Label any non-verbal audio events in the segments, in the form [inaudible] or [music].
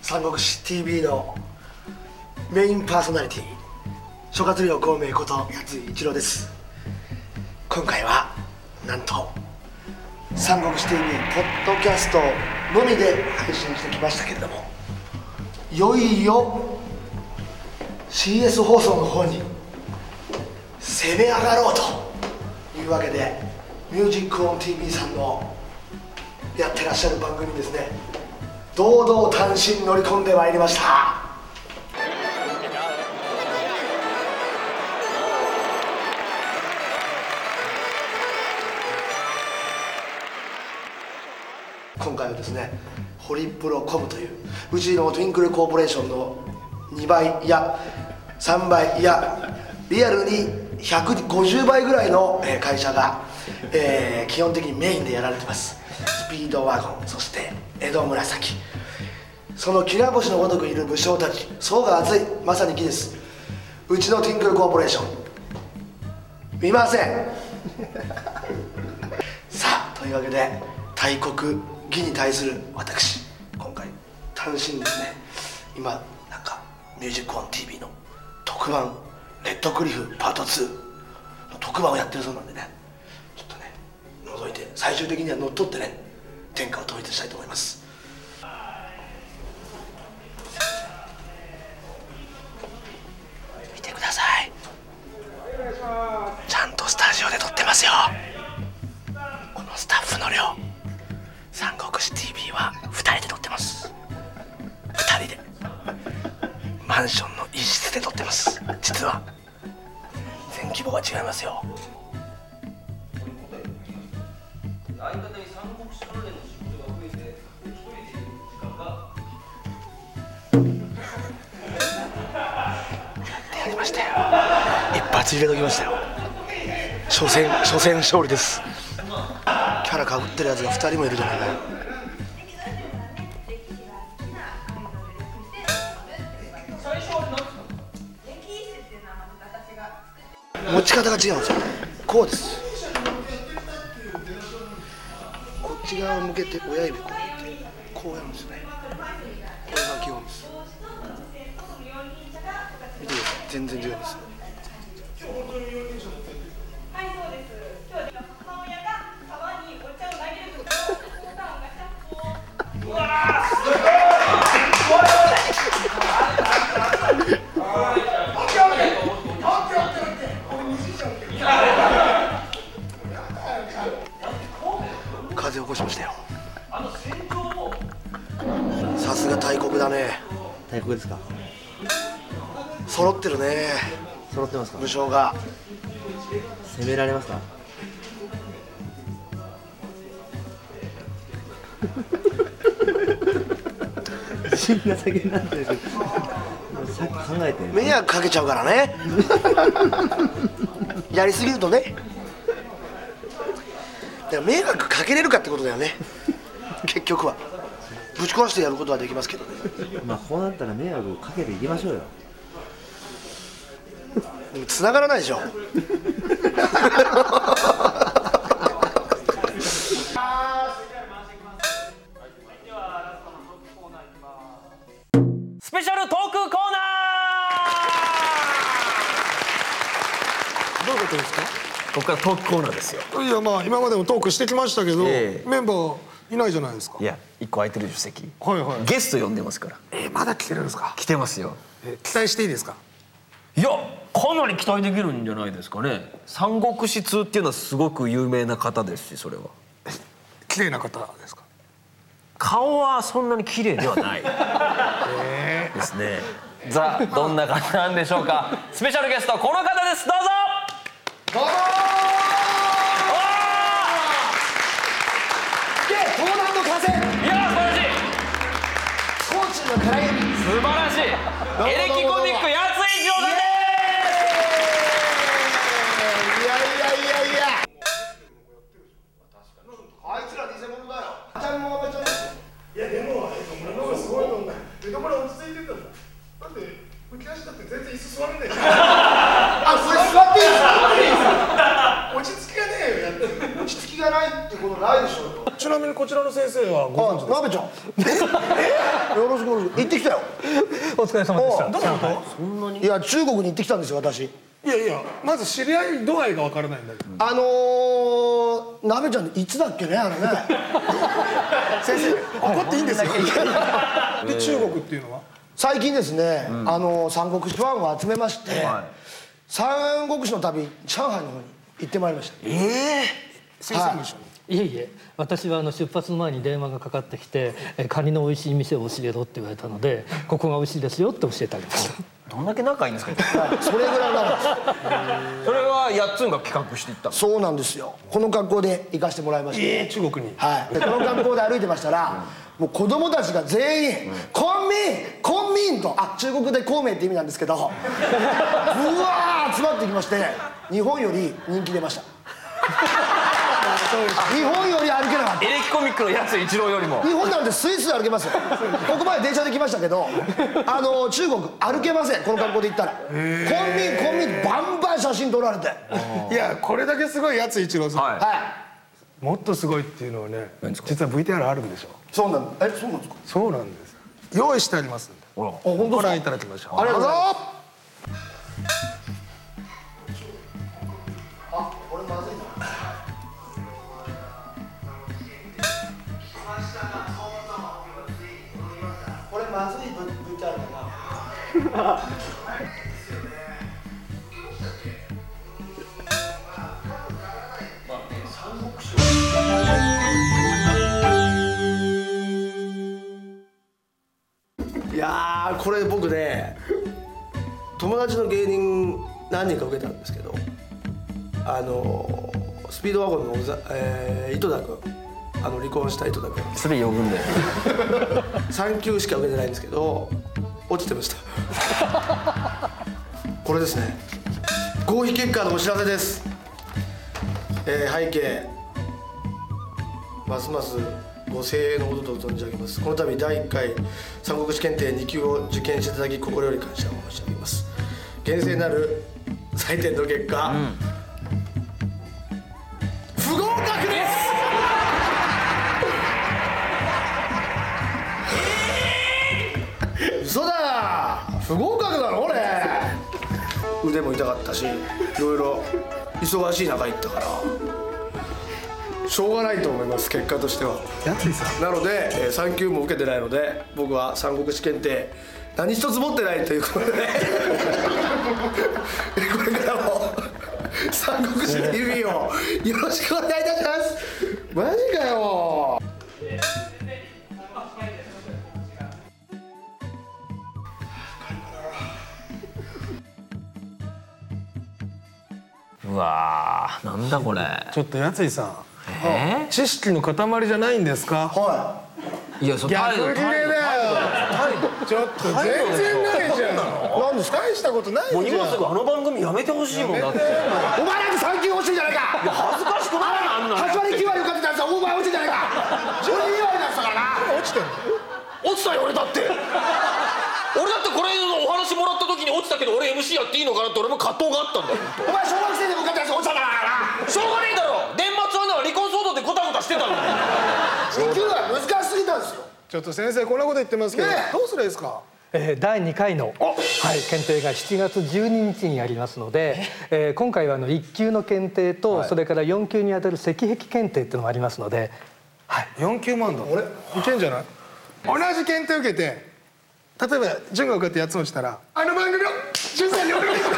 三国志 TV のメインパーソナリティ諸葛亮孔明こと八井一郎です。今回はなんと三国志 TV ポッドキャストのみで配信してきましたけれどもいよいよ CS 放送の方に攻め上がろうというわけでミュージックオン TV さんのやってらっしゃる番組ですね。堂々単身乗り込んでまいりました。今回はですねホリプロコムといううちのトゥインクルコーポレーションの2倍いや3倍いやリアルに150倍ぐらいの会社が、えー基本的にメインでやられてます。スピードワゴンそして江戸紫。そのきら星のごとくいる武将たち層が厚いまさに木です。うちのティンクルコーポレーション。見ません。[laughs] さあというわけで大国義に対する私今回単身ですね。今なんか「ミュージックオン TV の特番「レッドクリフパート2」の特番をやってるそうなんでね。ちょっとね覗いて最終的には乗っ取ってね天下を統一したいと思います。マンションの一室で撮ってます。実は。全規模が違いますよ。相方に三国志関連の仕事が増えてやりましたよ。一発入れときましたよ。初戦初戦勝利です。キャラかぶってるやつが2人もいるじゃないかよ。持ち方が違うんですよ。こうです。こっち側を向けて親指こうやってこうやるんですね。これが基本です。見てください。全然違います大国ですか？揃ってるね。揃ってますか？武将が。攻められますか？自信が先になってる。さっき考えて。迷惑かけちゃうからね。やりすぎるとね。だから迷惑かけれるかってことだよね。結局はぶち壊してやることはできますけどね。まあこうなったら迷惑かけていきましょうよ。繋がらないでしょ。スペシャルトークコーナどういうことですか？ーここからトークコーナーですよ。いやまあ今までもトークしてきましたけど、ええ。メンバーいないじゃないですか。いや一個空いてる助席。はいはい。ゲスト呼んでますから。えまだ来てるんですか？来てますよ。え期待していいですか？いやかなり期待できるんじゃないですかね。三国志通っていうのはすごく有名な方ですしそれは。綺麗な方ですか？顔はそんなに綺麗ではない。ですね。ザどんな方なんでしょうか。スペシャルゲストこの方です。どうぞ。どうも素晴らしい。素晴らしいエレキコミックやついじろさんです。いやいやいやいや。あいつら偽物だよ。ちゃんもめちゃんいやでも今のすごいもんね江戸村落ち着いてたんだだって浮き足だって全然椅子座れないじゃんあそれ座っていいんですか落ち着きがねえよやってる落ち着きがないってことないでしょこちらの先生はご存知ですか？いよろしくよろしく行ってきたよ。お疲れ様でしたおう。い。や中国に行ってきたんですよ私。いやいやまず知り合い度合いがわからないんだけど。あのー、なべちゃんいつだっけねあれね。[laughs] 先生怒っていいんですよ。で中国っていうのは？最近ですね、あの三国志ファンを集めまして、三国志の旅上海の方に行ってまいりました。先生も一緒に？いえいえ私はあの出発の前に電話がかかってきてえカニの美味しい店を教えろって言われたのでここが美味しいですよって教えてあげました。[laughs] どんだけ仲いいんですか [laughs] それぐらいなんです。[laughs] それはやっつんが企画していったの？そうなんですよ。この格好で行かしてもらいました、えー中国に。はい、でこの格好で歩いてましたら、もう子供たちが全員「コンミンコンミン!」とあ中国で孔明って意味なんですけどぶわー集まってきまして日本より人気出ました日本より歩けなかった。エレキコミックのやつ一郎よりも。日本なんてスイスイ歩けますよ。ここまで電車で来ましたけど [laughs] あの中国歩けません。この格好で行ったら。コンミンコンミンバンバン写真撮られて。いやこれだけすごいやつ一郎さん、ははい。もっとすごいっていうのはね実は VTR あるんでしょそうなんえそうなんですか？そうなんです。用意してありますんで。ご覧いただきましょう。ありがとうございますいやーこれ僕ね友達の芸人何人か受けたんですけどあのスピードワゴンのえー、井戸田君あの離婚した井戸田君。それ呼ぶんだよ。3級しか受けてないんですけど落ちてました。[laughs] これですね。合否結果のお知らせです、えー背景。ますますご声援のほどと存じ上げます。この度第1回三国志検定2級を受験していただき心より感謝を申し上げます。厳正なる採点の結果、不不合格だろ俺腕も痛かったしいろいろ忙しい中行ったから。しょうがないと思います結果としては。やついさ。んなので、えー、3級も受けてないので僕は三国志検定何一つ持ってないということで。[laughs] これからも三国志の指をよろしくお願いいたします。マジかようわーなんだこれ。ちょっとやついさん。え？知識の塊じゃないんですか？はー、いやそ逆切れだよ。ちょっと全然ないじゃん。何ですか大したことないじゃん。もう今すぐあの番組やめてほしいもんだって。いお前なんて3級落ちてんじゃないか。恥ずかしくないなあんな8割9割受かってたやつはお前落ちてんじゃないか。俺2割だったから。な落ちてんの落ちたよ俺だって俺だってこれのお話もらったけど俺 MC やっていいのかなって俺も葛藤があったんだよ。お前小学生で受かったやつ落ちたんだからな。しょうがねえだろ。年末はな離婚騒動でゴタゴタしてたんだよ。2級は難しすぎたんですよ。ちょっと先生こんなこと言ってますけど、ねえどうするんですか？えー第2回の、はい、検定が7月12日にありますので、え？ー今回はあの1級の検定と、それから4級にあたる石壁検定っていうのもありますので、はい、4級万だ。俺いけんじゃない？同じ検定受けて例えば潤が受かってやつ落ちたらあの番組を潤さんにお願いしま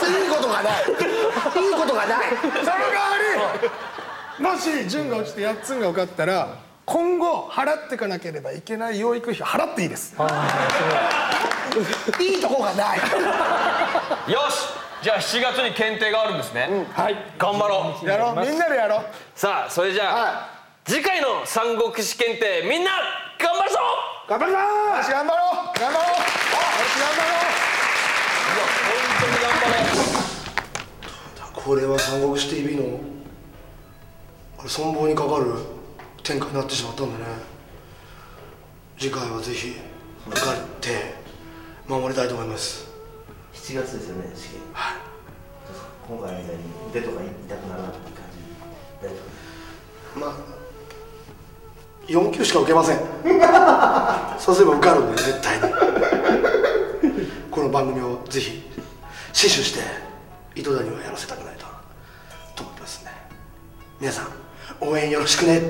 すいいことがない。いいことがないその代わり。もし潤が落ちてやっつんが受かったら今後払っていかなければいけない養育費払っていいです。い。いとこがない。よし。じゃあ7月に検定があるんですね、はい。頑張ろう。やろう。みんなでやろう。さあそれじゃあ、は次回の三国志検定みんな頑張るぞ頑張るぞよし頑張ろう！頑張ろう！よし頑張ろ本当に頑張れ。これは三国志 TV のあれ存亡にかかる展開になってしまったんでね。次回はぜひ受かって守りたいと思います。7月ですよね試験はい。今回みたいに腕とか痛くならなくて感じ大丈夫まあ4級しか受けません。[laughs] そうすれば受かるんで絶対に。この番組をぜひ死守して井戸田にはやらせたくないとと思ってますね。皆さん応援よろしくね